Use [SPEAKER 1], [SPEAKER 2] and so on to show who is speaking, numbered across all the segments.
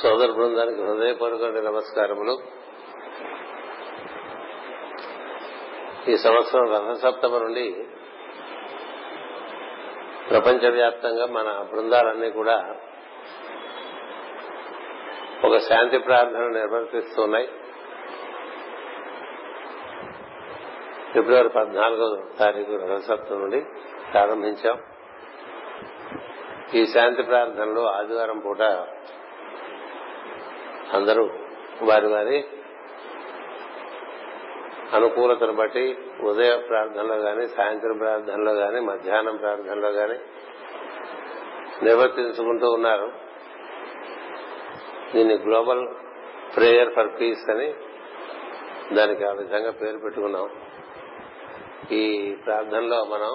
[SPEAKER 1] సోదర బృందానికి హృదయపూర్వక నమస్కారములు ఈ సంవత్సరం రథసప్తమ నుండి ప్రపంచవ్యాప్తంగా మన బృందాలన్నీ కూడా ఒక శాంతి ప్రార్థన నిర్వర్తిస్తున్నాయి ఫిబ్రవరి పద్నాలుగో తారీఖు రథసప్తం నుండి ప్రారంభించాం ఈ శాంతి ప్రార్థనలు ఆదివారం పూట అందరూ వారి వారి అనుకూలతను బట్టి ఉదయ ప్రార్థనలో గాని సాయంత్రం ప్రార్థనలో గాని మధ్యాహ్నం ప్రార్థనలో గాని నిర్వర్తించుకుంటూ ఉన్నారు దీన్ని గ్లోబల్ ప్రేయర్ ఫర్ పీస్ అని దానికి ఆ విధంగా పేరు పెట్టుకున్నాం ఈ ప్రార్థనలో మనం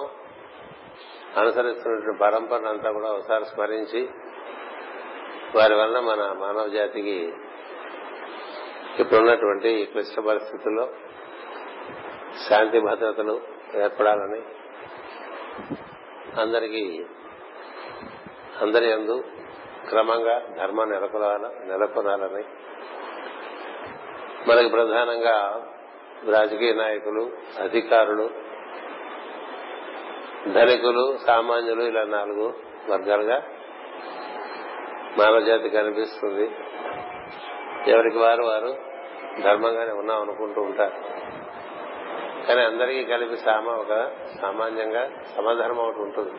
[SPEAKER 1] అనుసరిస్తున్నటువంటి పరంపరను అంతా కూడా ఒకసారి స్మరించి వారి వలన మన మానవ జాతికి ఇప్పుడున్నటువంటి ఈ క్లిష్ట పరిస్థితుల్లో శాంతి భద్రతలు ఏర్పడాలని అందరికీ అందరి అందు క్రమంగా ధర్మ నెలకొనాల నెలకొనాలని మనకి ప్రధానంగా రాజకీయ నాయకులు అధికారులు ధనికులు సామాన్యులు ఇలా నాలుగు వర్గాలుగా మానవ జాతి కనిపిస్తుంది ఎవరికి వారు వారు ధర్మంగానే ఉన్నాం అనుకుంటూ ఉంటారు కానీ అందరికీ కలిపి సామా ఒక సామాన్యంగా సమధర్మం ఒకటి ఉంటుంది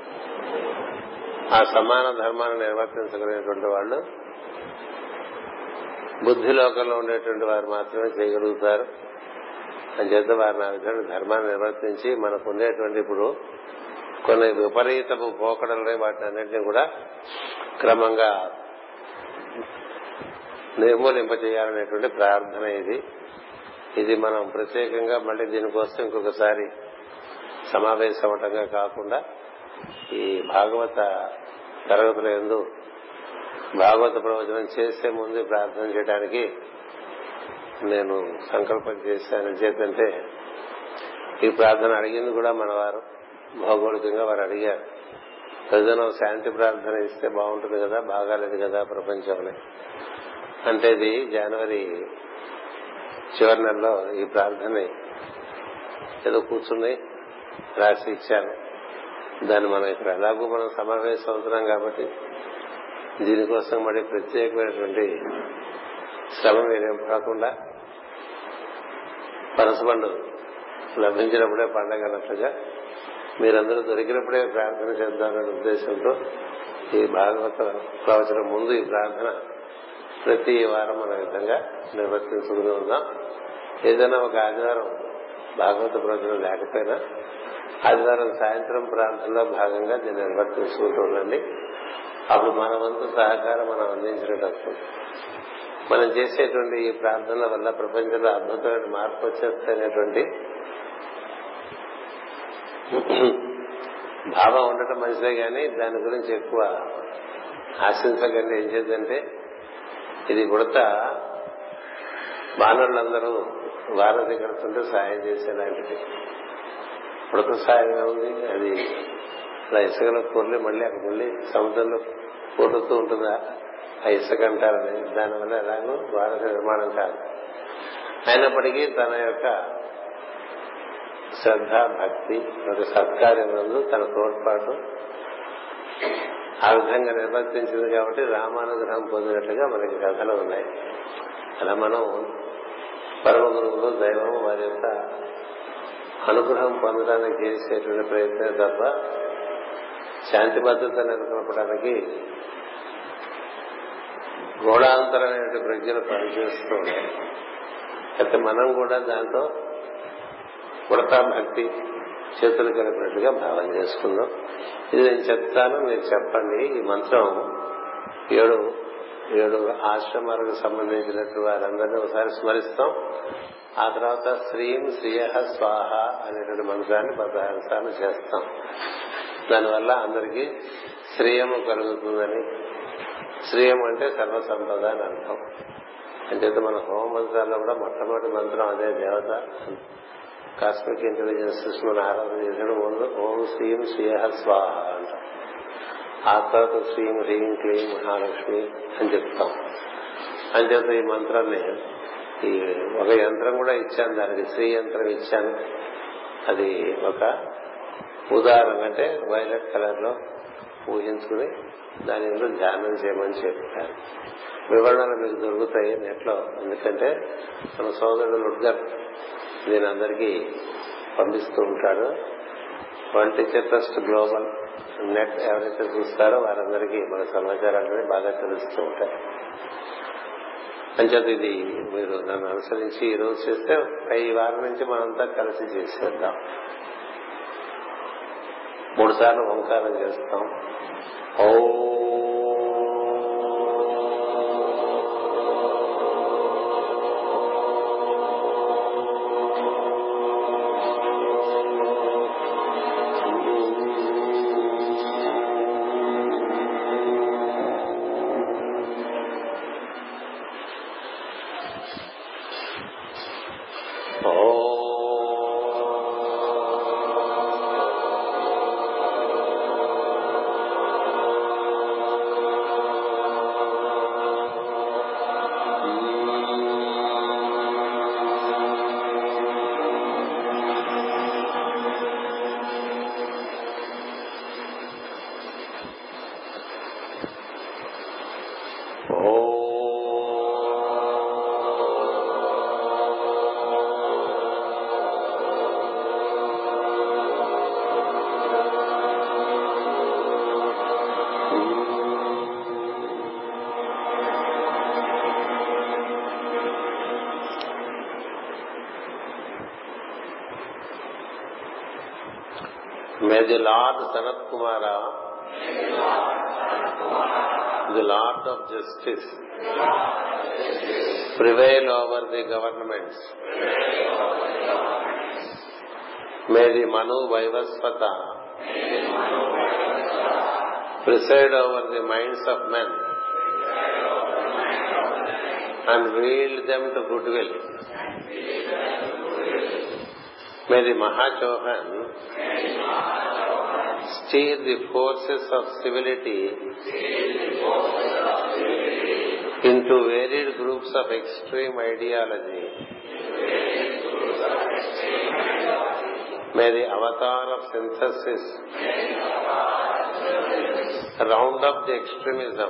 [SPEAKER 1] ఆ సమాన ధర్మాన్ని నిర్వర్తించగలిగినటువంటి వాళ్ళు బుద్ధి లోకంలో ఉండేటువంటి వారు మాత్రమే చేయగలుగుతారు చేత వారిని ఆ విధంగా ధర్మాన్ని నిర్వర్తించి మనకు ఉండేటువంటి ఇప్పుడు కొన్ని విపరీతపు పోకడలు వాటి అన్నింటినీ కూడా క్రమంగా నిర్మూలింపజేయాలనేటువంటి ప్రార్థన ఇది ఇది మనం ప్రత్యేకంగా మళ్ళీ దీనికోసం ఇంకొకసారి సమావేశం అవటంగా కాకుండా ఈ భాగవత తరగతుల ఎందు భాగవత ప్రవచనం చేసే ముందు ప్రార్థన చేయడానికి నేను సంకల్పం చేశాను చేతంటే ఈ ప్రార్థన అడిగింది కూడా మన వారు భౌగోళికంగా వారు అడిగారు ప్రజలు శాంతి ప్రార్థన ఇస్తే బాగుంటుంది కదా బాగాలేదు కదా ప్రపంచంలో అంటే ఇది జనవరి చివరి నెలలో ఈ ప్రార్థన ఏదో కూర్చుని రాసి ఇచ్చాను దాన్ని మనం ఇక్కడ ఎలాగో మనం సమావేశం అవుతున్నాం కాబట్టి దీనికోసం మరి ప్రత్యేకమైనటువంటి శ్రమ మీరేం కాకుండా పండు లభించినప్పుడే పండగ అన్నట్లుగా మీరందరూ దొరికినప్పుడే ప్రార్థన చేద్దామనే ఉద్దేశంతో ఈ భాగవత ప్రవచనం ముందు ఈ ప్రార్థన ప్రతి వారం మన విధంగా నిర్వర్తించుకుని ఉన్నాం ఏదైనా ఒక ఆదివారం భాగవత ప్రజలు లేకపోయినా ఆదివారం సాయంత్రం ప్రాంతంలో భాగంగా దీన్ని నిర్వర్తించుకుంటూ ఉండండి అప్పుడు మన వంతు సహకారం మనం అందించినట్టు మనం చేసేటువంటి ఈ ప్రార్థనల వల్ల ప్రపంచంలో అద్భుతమైన మార్పు వచ్చేస్తనేటువంటి భావం ఉండటం మంచిదే కానీ దాని గురించి ఎక్కువ ఆశించకండి ఏం చేద్దంటే ఇది ఉడత బాణళ్ళందరూ వారధి కడుతుంటే సాయం చేసేలాంటిది ఉడత సాయంగా ఉంది అది అలా ఇసుకలో పొర్లి మళ్ళీ అక్కడ మళ్ళీ సముద్రంలో కొడుతూ ఉంటుందా ఆ ఇసుక అంటారని దానివల్ల ఎలాగో భారత నిర్మాణం కాదు అయినప్పటికీ తన యొక్క శ్రద్ధ భక్తి సత్కార్యం తన తోడ్పాటు ఆ విధంగా నిర్వర్తించింది కాబట్టి రామానుగ్రహం పొందినట్లుగా మనకి కథలు ఉన్నాయి అలా మనం పరమ గురువులు దైవం వారి యొక్క అనుగ్రహం పొందడానికి చేసేటువంటి ప్రయత్నం తప్ప శాంతి భద్రత నెలకొల్పడానికి గోడాంతరమైన ప్రజలు పనిచేస్తూ ఉంటాయి అయితే మనం కూడా దాంతో కుడతా భక్తి చేతులు కలిపినట్టుగా భావం చేసుకుందాం ఇది నేను చెప్తాను మీరు చెప్పండి ఈ మంత్రం ఏడు ఏడు ఆశ్రమాలకు సంబంధించినట్టు వారందరినీ ఒకసారి స్మరిస్తాం ఆ తర్వాత శ్రీం శ్రియ స్వాహ అనేటువంటి మంత్రాన్ని పదహారు సార్లు చేస్తాం దానివల్ల అందరికీ శ్రేయము కలుగుతుందని శ్రేయం అంటే సర్వసంపద అని అర్థం అంటే మన హోమ మంత్రాల్లో కూడా మొట్టమొదటి మంత్రం అదే దేవత కాస్మిక్ ఇంటెలిజెన్స్ మనం ఆరాధన చేశాడు ఓం శ్రీం శ్రీయ స్వాహ అంట ఆ తర్వాత శ్రీం హ్రీం క్లీం మహాలక్ష్మి అని చెప్తాం అంచేత ఈ మంత్రాన్ని ఈ ఒక యంత్రం కూడా ఇచ్చాను దానికి శ్రీ యంత్రం ఇచ్చాను అది ఒక ఉదాహరణ అంటే వైలెట్ కలర్ లో పూజించుకుని దాని మీద ధ్యానం చేయమని చెప్పారు వివరణలు మీకు దొరుకుతాయి నెట్లో ఎందుకంటే మన సోదరుడు లుడ్గర్ అందరికీ పంపిస్తూ ఉంటాడు one teacher trust global net ఎవరైతే చూస్తారో వారందరికీ మన సమాచారాన్ని బాగా తెలుస్తూ ఉంటాయి అంచేత ఇది మీరు నన్ను అనుసరించి ఈ రోజు చేస్తే ఈ వారం నుంచి మనంతా కలిసి చేసేద్దాం మూడు సార్లు ఓంకారం చేస్తాం the Lord Sanat Kumara the Lord of justice prevail over the governments may the Manu Vaivasvata preside over the minds of men and wield them to good will may the Mahachohan Steer the forces of civility into varied groups of extreme ideology. May the avatar of synthesis round up the extremism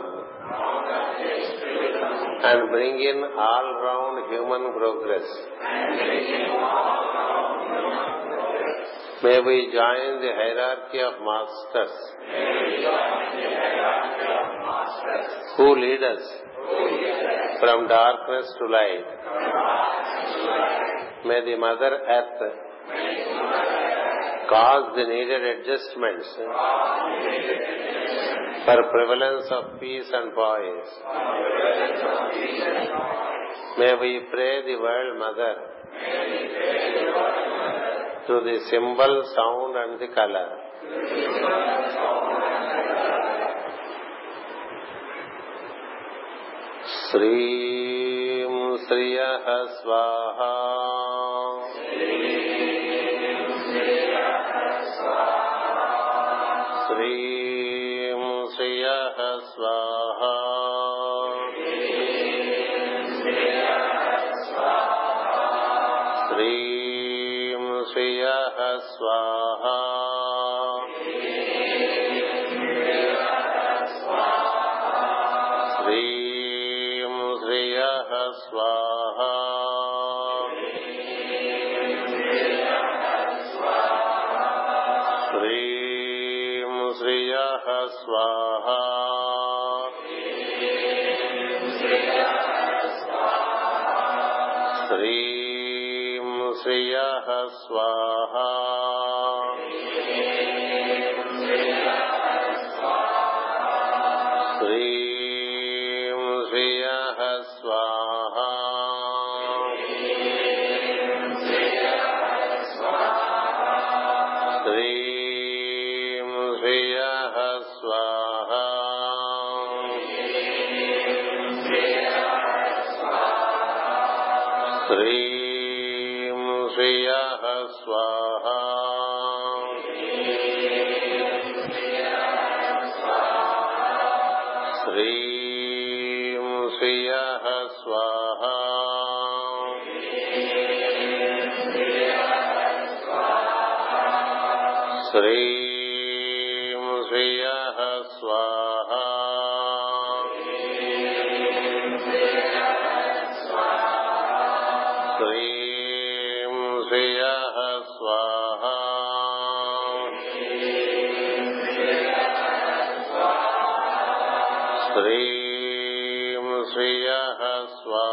[SPEAKER 1] and bring in all-round human progress. May we join the hierarchy of masters, who, lead us, from darkness to light. May, the Mother Earth cause the needed adjustments for prevalence of peace and poise. May we pray the world mother to the symbol sound and the colour శ్రీం శ్రియ స్వాహా स्वाहा श्रीं श्रियः स्वाहा श्रीं श्रियः स्वाहा श्रीं श्रियः स्वाहा श्रीं श्रियः स्वाहा श्री श्रीं श्रियः स्वा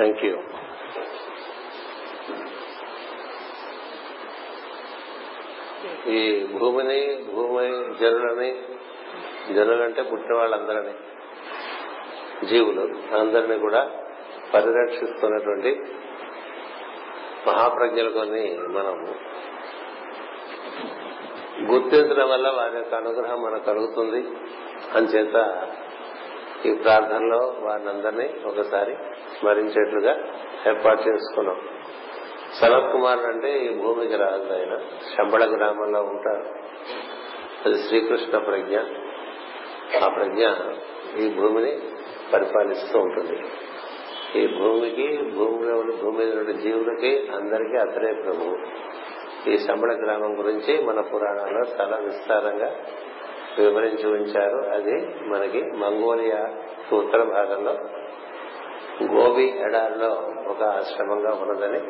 [SPEAKER 1] థ్యాంక్ యూ ఈ భూమిని భూమి జనులని జనులంటే పుట్టిన వాళ్ళందరినీ జీవులు అందరినీ కూడా పరిరక్షిస్తున్నటువంటి మహాప్రజ్ఞలు కొన్ని మనం గుర్తించడం వల్ల వారి యొక్క అనుగ్రహం మనకు కలుగుతుంది చేత ఈ ప్రార్థనలో వారిని అందరినీ ఒకసారి స్మరించేట్లుగా ఏర్పాటు చేసుకున్నాం సనత్ కుమార్ అంటే ఈ భూమికి రాదు ఆయన శంబళ గ్రామంలో ఉంటారు అది శ్రీకృష్ణ ప్రజ్ఞ ఆ ప్రజ్ఞ ఈ భూమిని పరిపాలిస్తూ ఉంటుంది ఈ భూమికి భూమిలో ఉన్న భూమి మీద జీవులకి అందరికీ అతనే ప్రభువు ఈ శంబళ గ్రామం గురించి మన పురాణాల్లో చాలా విస్తారంగా వివరించి ఉంచారు అది మనకి మంగోలియా ఉత్తర భాగంలో గోవి ఎడారిలో ఒక ఆశ్రమంగా ఉన్నదని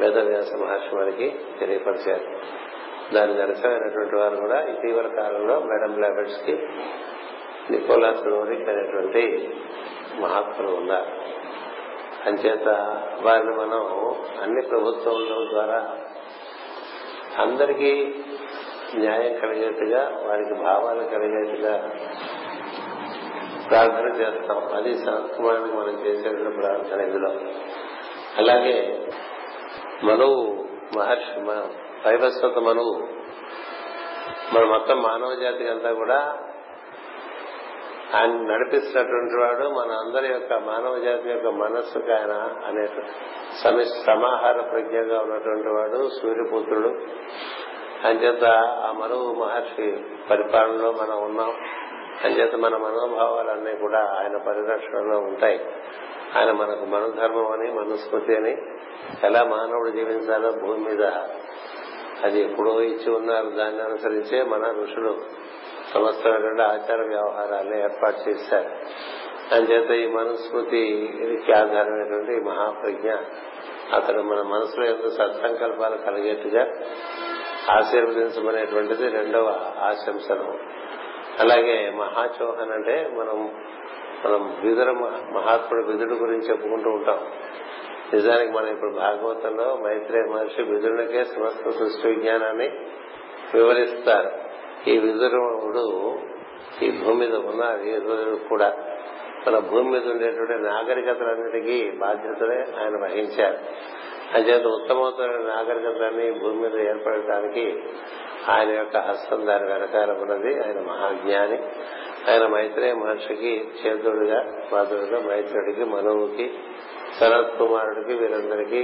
[SPEAKER 1] వేదవ్యాస మహర్షి వారికి తెలియపరిచారు దాని దర్శనమైనటువంటి వారు కూడా ఇటీవల కాలంలో మేడం లెబర్స్ కి నికోలాస్ లోరిక్ అనేటువంటి మహాత్ములు ఉన్నారు అంచేత వారిని మనం అన్ని ప్రభుత్వంలో ద్వారా అందరికీ న్యాయం కలిగేట్టుగా వారికి భావాలు కలిగేట్టుగా ప్రార్థన చేస్తాం అది సంస్కారానికి మనం చేసేటువంటి ప్రార్థన ఇందులో అలాగే మనవు మహర్షి పైవస్వత మనవు మన మొత్తం మానవ జాతి అంతా కూడా ఆయన నడిపిస్తున్నటువంటి వాడు మన అందరి యొక్క మానవ జాతి యొక్క మనస్సుకు ఆయన అనే సమి సమాహార ప్రజ్ఞగా ఉన్నటువంటి వాడు సూర్యపుత్రుడు అంచేత ఆ మరువు మహర్షి పరిపాలనలో మనం ఉన్నాం అంచేత మన మనోభావాలన్నీ కూడా ఆయన పరిరక్షణలో ఉంటాయి ఆయన మనకు మనోధర్మం అని మనుస్మృతి అని ఎలా మానవుడు జీవించాలో భూమి మీద అది ఎప్పుడో ఇచ్చి ఉన్నారు దాన్ని అనుసరించే మన ఋషులు సమస్తమైనటువంటి ఆచార వ్యవహారాలను ఏర్పాటు చేశారు అంచేత ఈ మనుస్మృతికి ఆధారమైనటువంటి మహాప్రజ్ఞ అతడు మన మనసులో ఎంతో సత్సంకల్పాలు కలిగేట్టుగా ఆశీర్వదించమనేటువంటిది రెండవ ఆశంసనం అలాగే మహాచోహన్ అంటే మనం మనం బిదుర మహాత్ముడు బిదుడు గురించి చెప్పుకుంటూ ఉంటాం నిజానికి మనం ఇప్పుడు భాగవతంలో మైత్రే మహర్షి బిదురునికే సమస్త సృష్టి విజ్ఞానాన్ని వివరిస్తారు ఈ విదురుడు ఈ భూమి మీద ఉన్న విదురుడు కూడా మన భూమి మీద ఉండేటువంటి నాగరికతలన్నిటికీ బాధ్యతలే ఆయన వహించారు అంచేత ఉత్తమోత్తమైన నాగరికతని భూమి మీద ఏర్పడటానికి ఆయన యొక్క హస్తం దాని వెనకాల ఉన్నది ఆయన మహాజ్ఞాని ఆయన మైత్రేయ మహర్షికి చేతుడిగా మాధుడిగా మైత్రుడికి మనువుకి శరత్ కుమారుడికి వీరందరికీ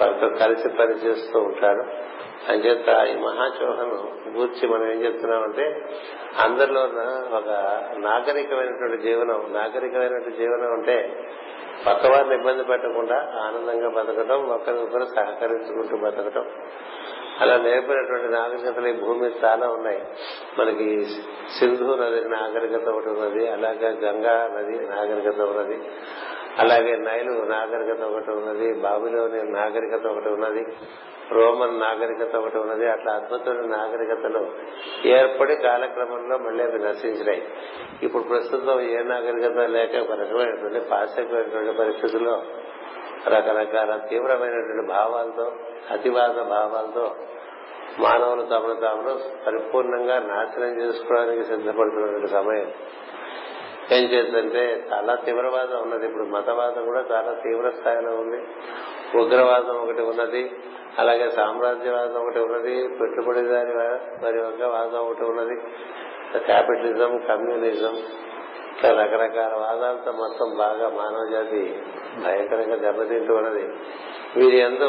[SPEAKER 1] వారితో కలిసి పనిచేస్తూ ఉంటాడు అంచేత ఈ మహాచోహను గూర్చి మనం ఏం చెప్తున్నామంటే అందరిలో ఒక నాగరికమైనటువంటి జీవనం నాగరికమైనటువంటి జీవనం అంటే పక్క వారిని ఇబ్బంది పెట్టకుండా ఆనందంగా బతకడం ఒకరికొకరు సహకరించుకుంటూ బతకడం అలా నేర్పినటువంటి నాగరికతలు ఈ భూమి చాలా ఉన్నాయి మనకి సింధు నది నాగరికత ఒకటి ఉన్నది అలాగే గంగా నది నాగరికత ఉన్నది అలాగే నైలు నాగరికత ఒకటి ఉన్నది బాబులోని నాగరికత ఒకటి ఉన్నది రోమన్ నాగరికత ఒకటి ఉన్నది అట్లా అద్భుతమైన నాగరికతలు ఏర్పడి కాలక్రమంలో మళ్ళీ అవి నశించినాయి ఇప్పుడు ప్రస్తుతం ఏ నాగరికత లేక రకమైనటువంటి పాశ్చాత్యమైనటువంటి పరిస్థితుల్లో రకరకాల తీవ్రమైనటువంటి భావాలతో అతివాద భావాలతో మానవులు తమను తామును పరిపూర్ణంగా నాశనం చేసుకోవడానికి సిద్ధపడుతున్నటువంటి సమయం ఏం చేద్దంటే చాలా తీవ్రవాదం ఉన్నది ఇప్పుడు మతవాదం కూడా చాలా తీవ్ర స్థాయిలో ఉంది ఉగ్రవాదం ఒకటి ఉన్నది అలాగే సామ్రాజ్యవాదం ఒకటి ఉన్నది పెట్టుబడిదారి వారి యొక్క వాదం ఒకటి ఉన్నది క్యాపిటలిజం కమ్యూనిజం ఇట్లా రకరకాల వాదాలతో మొత్తం బాగా మానవ జాతి భయంకరంగా దెబ్బతింటూ ఉన్నది వీరి ఎందు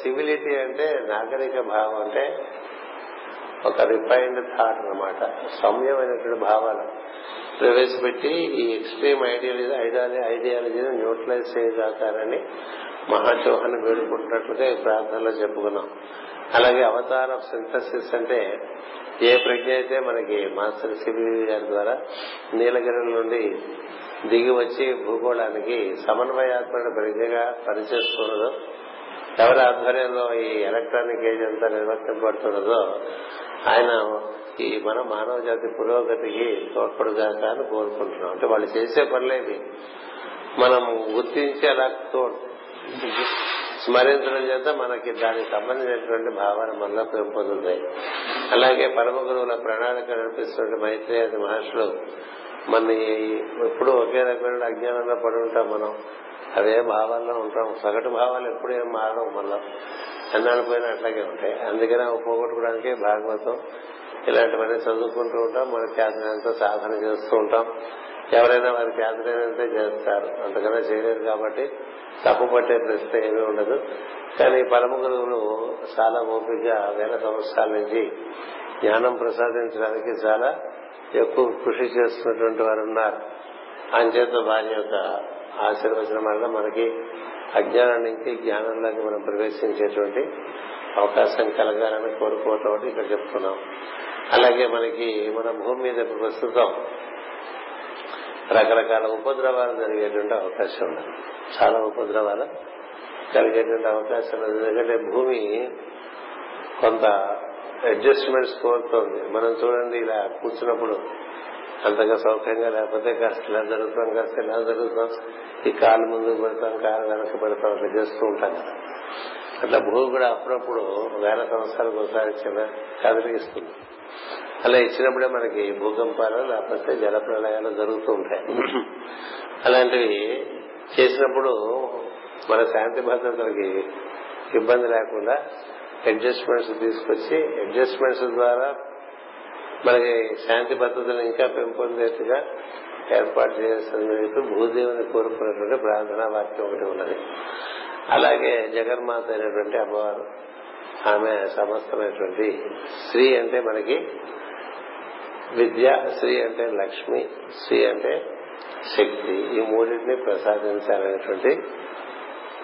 [SPEAKER 1] సివిలిటీ అంటే నాగరిక భావం అంటే ఒక రిఫైన్డ్ థాట్ అనమాట సమయమైనటువంటి భావాలు ప్రవేశపెట్టి ఈ ఎక్స్ట్రీమ్ ఐడియాలజీ ఐడియాలజీని న్యూట్రలైజ్ చేయగలుగుతారని మహాచోహాన్ని వేడుకుంటున్నట్లుగా ఈ ప్రార్థనలో చెప్పుకున్నాం అలాగే అవతార్ ఆఫ్ సింథసిస్ అంటే ఏ ప్రజ్ఞ అయితే మనకి మాస్టర్ సిబి గారి ద్వారా నీలగిరి నుండి దిగి వచ్చి భూగోళానికి సమన్వయాత్మక ప్రజ్ఞగా పనిచేస్తున్నదో ఎవరి ఆధ్వర్యంలో ఈ ఎలక్ట్రానిక్ ఏజ్ అంతా నిర్వర్తింపబడుతున్నదో ఆయన ఈ మన మానవ జాతి పురోగతికి తోడ్పడుగాక అని కోరుకుంటున్నాం అంటే వాళ్ళు చేసే పనులేవి మనం గుర్తించి అలా స్మరించడం చేత మనకి దానికి సంబంధించినటువంటి భావన మనలో పెంపొందుతాయి అలాగే పరమ గురువుల ప్రణాళిక నడిపిస్తున్న మైత్రేయ మహర్షులు మన ఎప్పుడు ఒకే రకమైన అజ్ఞానంలో పడి ఉంటాం మనం అదే భావాల్లో ఉంటాం సగటు భావాలు ఎప్పుడూ ఏం మారడం మనలో అన్నాడు పోయిన అట్లాగే ఉంటాయి అందుకనే పోగొట్టుకోవడానికి భాగవతం ఇలాంటివన్నీ చదువుకుంటూ ఉంటాం మన చేతనంత సాధన చేస్తూ ఉంటాం ఎవరైనా వారి చేతనైనంతే చేస్తారు అంతకన్నా చేయలేరు కాబట్టి తప్పు పట్టే ప్రశ్న ఏమీ ఉండదు కానీ పరమ గురువులు చాలా ఓపికగా వేల సంవత్సరాల నుంచి జ్ఞానం ప్రసాదించడానికి చాలా ఎక్కువ కృషి చేస్తున్నటువంటి వారు ఉన్నారు అంచేత వారి యొక్క ఆశీర్వచనం వల్ల మనకి అజ్ఞానం నుంచి జ్ఞానంలోకి మనం ప్రవేశించేటువంటి అవకాశం కలగాలని కోరుకోవటం ఇక్కడ చెప్తున్నాం అలాగే మనకి మన భూమి మీద ప్రస్తుతం రకరకాల ఉపద్రవాలు జరిగేటువంటి అవకాశం ఉంది చాలా ఉపద్రవాలు కలిగేటువంటి అవకాశం ఉంది ఎందుకంటే భూమి కొంత అడ్జస్ట్మెంట్స్ కోరుతోంది మనం చూడండి ఇలా కూర్చున్నప్పుడు అంతగా సౌఖ్యంగా లేకపోతే కాస్త ఇలా జరుగుతాం కాస్త ఇలా జరుగుతాం ఈ కాలు ముందుకు పెడతాం కాలు వెనక్కి పెడతాం అట్లా చేస్తూ ఉంటాం కదా అట్లా భూమి కూడా అప్పుడప్పుడు వేల సంవత్సరాలకు ఒకసారి చిన్న కదిలిస్తుంది అలా ఇచ్చినప్పుడే మనకి భూకంపాలు లేకపోతే జల ప్రళయాలు జరుగుతూ ఉంటాయి అలాంటివి చేసినప్పుడు మన శాంతి భద్రతలకి ఇబ్బంది లేకుండా అడ్జస్ట్మెంట్స్ తీసుకొచ్చి అడ్జస్ట్మెంట్స్ ద్వారా మనకి శాంతి భద్రతను ఇంకా పెంపొందేట్టుగా ఏర్పాటు చేయాల్సింది భూదేవుని కోరుకున్నటువంటి ప్రార్థనా వాక్యం ఒకటి ఉన్నది అలాగే జగన్మాత అయినటువంటి అమ్మవారు ఆమె సమస్తమైనటువంటి స్త్రీ అంటే మనకి విద్య శ్రీ అంటే లక్ష్మి శ్రీ అంటే శక్తి ఈ మూడింటిని ప్రసాదించాలనేటువంటి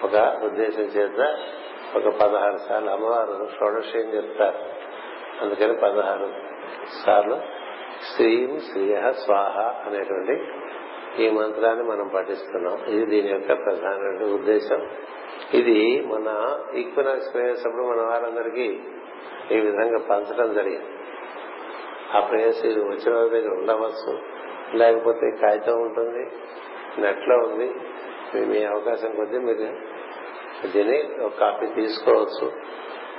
[SPEAKER 1] ఒక ఉద్దేశం చేత ఒక పదహారు సార్లు అమ్మవారు షోడశి చెప్తారు అందుకని పదహారు సార్లు శ్రీం శ్రీయ స్వాహ అనేటువంటి ఈ మంత్రాన్ని మనం పఠిస్తున్నాం ఇది దీని యొక్క ప్రధాన ఉద్దేశం ఇది మన ఈక్వినాక్స్ అప్పుడు మన వారందరికీ ఈ విధంగా పంచడం జరిగింది ఆ ఇది వచ్చిన వాళ్ళ దగ్గర ఉండవచ్చు లేకపోతే కాగితం ఉంటుంది నెట్లో ఉంది మీ అవకాశం కొద్దీ మీరు దీన్ని ఒక కాపీ తీసుకోవచ్చు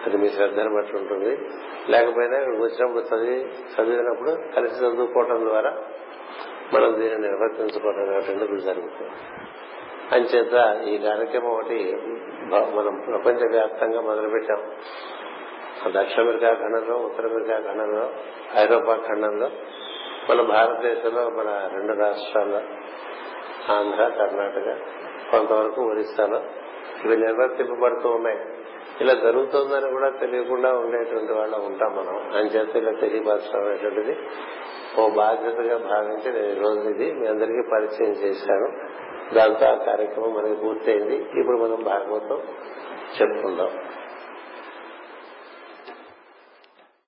[SPEAKER 1] అది మీ శ్రద్ధను బట్టి ఉంటుంది లేకపోయినా ఇక్కడికి వచ్చినప్పుడు చదివి చదివినప్పుడు కలిసి చదువుకోవటం ద్వారా మనం దీన్ని నిర్వర్తించుకోవడం అనేటువంటిది జరుగుతుంది అంచేత ఈ కార్యక్రమం ఒకటి మనం ప్రపంచవ్యాప్తంగా మొదలుపెట్టాం దక్షిణ అమెరికా ఖండంలో ఉత్తర అమెరికా ఖండంలో ఐరోపా ఖండంలో మన భారతదేశంలో మన రెండు రాష్ట్రాల్లో ఆంధ్ర కర్ణాటక కొంతవరకు ఒరిస్సాలో ఇవి నిర్వర్తింపబడుతూ ఉన్నాయి ఇలా జరుగుతుందని కూడా తెలియకుండా ఉండేటువంటి వాళ్ళ ఉంటాం మనం అని చేస్తే ఇలా తెలియపరచడం ఓ బాధ్యతగా భావించి నేను రోజు ఇది మీ అందరికీ పరిచయం చేశాను దాంతో ఆ కార్యక్రమం మనకి పూర్తయింది ఇప్పుడు మనం భాగవతం చెప్పుకుందాం